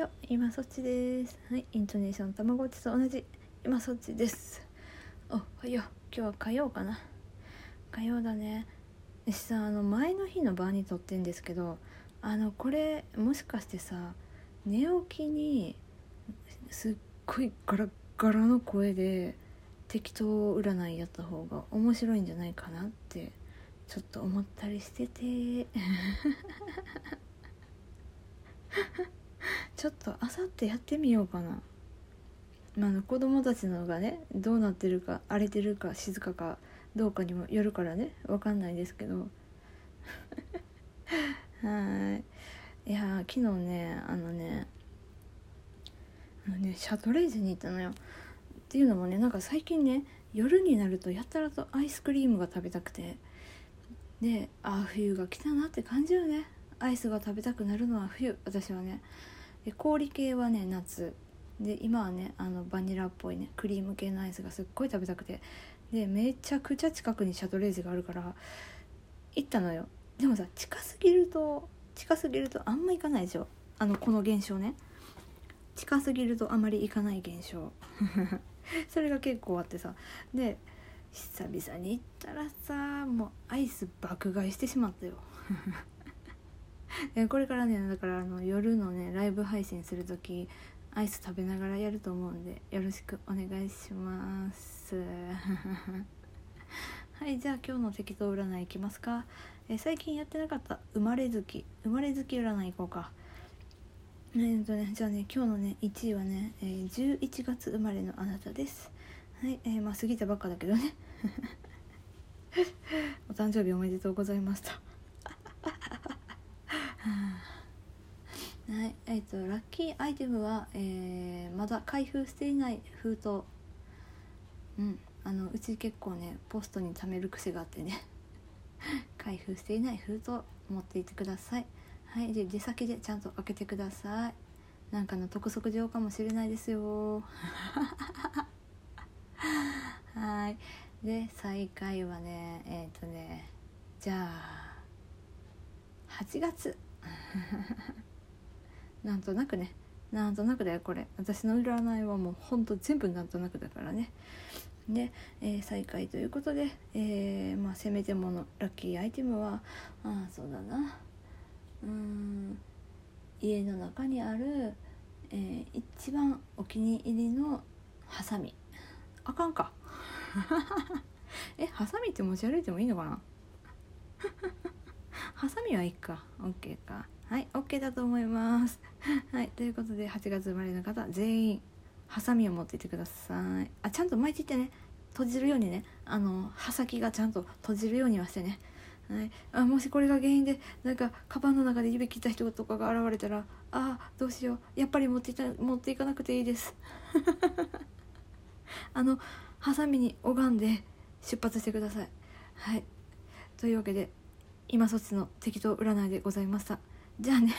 は今そっちです。はい。イントネーションたまごっちと同じ。今そっちです。おはよう。今日は火曜かな。火曜だね。私さあの前の日の晩に撮ってんですけどあのこれもしかしてさ寝起きにすっごいガラッガラの声で適当占いやった方が面白いんじゃないかなってちょっと思ったりしてて。ちょっとあさってやってみようかな。まあ、子供たちのがねどうなってるか荒れてるか静かかどうかにもよるからね。分かんないですけど。はい。いや昨日ねあのねあのねシャトレーゼに行ったのよ。っていうのもねなんか最近ね夜になるとやたらとアイスクリームが食べたくて。でああ冬が来たなって感じよね。アイスが食べたくなるのは冬私はね。で氷系はね夏。で今はねあのバニラっぽいねクリーム系のアイスがすっごい食べたくて。でめちゃくちゃ近くにシャトレーゼがあるから行ったのよ。でもさ近すぎると近すぎるとあんま行かないでしょ。あのこの現象ね。近すぎるとあまり行かない現象。それが結構あってさ。で久々に行ったらさもうアイス爆買いしてしまったよ。これからねだからあの夜のねライブ配信する時アイス食べながらやると思うんでよろしくお願いします。はいじゃあ今日の適当占いいきますか、え、最近やってなかった生まれ月生まれ月占いいこうか。えーとね、じゃあね今日のね1位はね、えー、11月生まれのあなたです。はい、えー、まあ過ぎたばっかだけどね。お誕生日おめでとうございました。はい。えっ、ー、とラッキーアイテムは、えー、まだ開封していない封筒。うん。あのうち結構ねポストに貯める癖があってね。開封していない封筒持っていてください。はい。で出先でちゃんと開けてください。なんかの督促状かもしれないですよ。はい。で最下位はねえっ、ー、とねじゃあ8月。なんとなくね。なんとなくだよこれ。私の占いはもうほんと全部なんとなくだからね。で、えー、再開ということで、えー、まあ、せめてものラッキーアイテムはああそうだな。うん。家の中にある、えー、一番お気に入りのハサミ。あかんか。えハサミって持ち歩いてもいいのかな？ハサミはいいか。OK か。はい OK だと思います。はいということで8月生まれの方全員ハサミを持っていてください。あちゃんと巻いていってね。閉じるようにね。あの刃先がちゃんと閉じるようにはしてね。はい、あもしこれが原因でなんかカバンの中で指切った人とかが現れたらああどうしよう。やっぱり持っていた持っていかなくていいです。あのハサミに拝んで出発してください。はい。というわけで今そっちの適当占いでございました。じゃあね。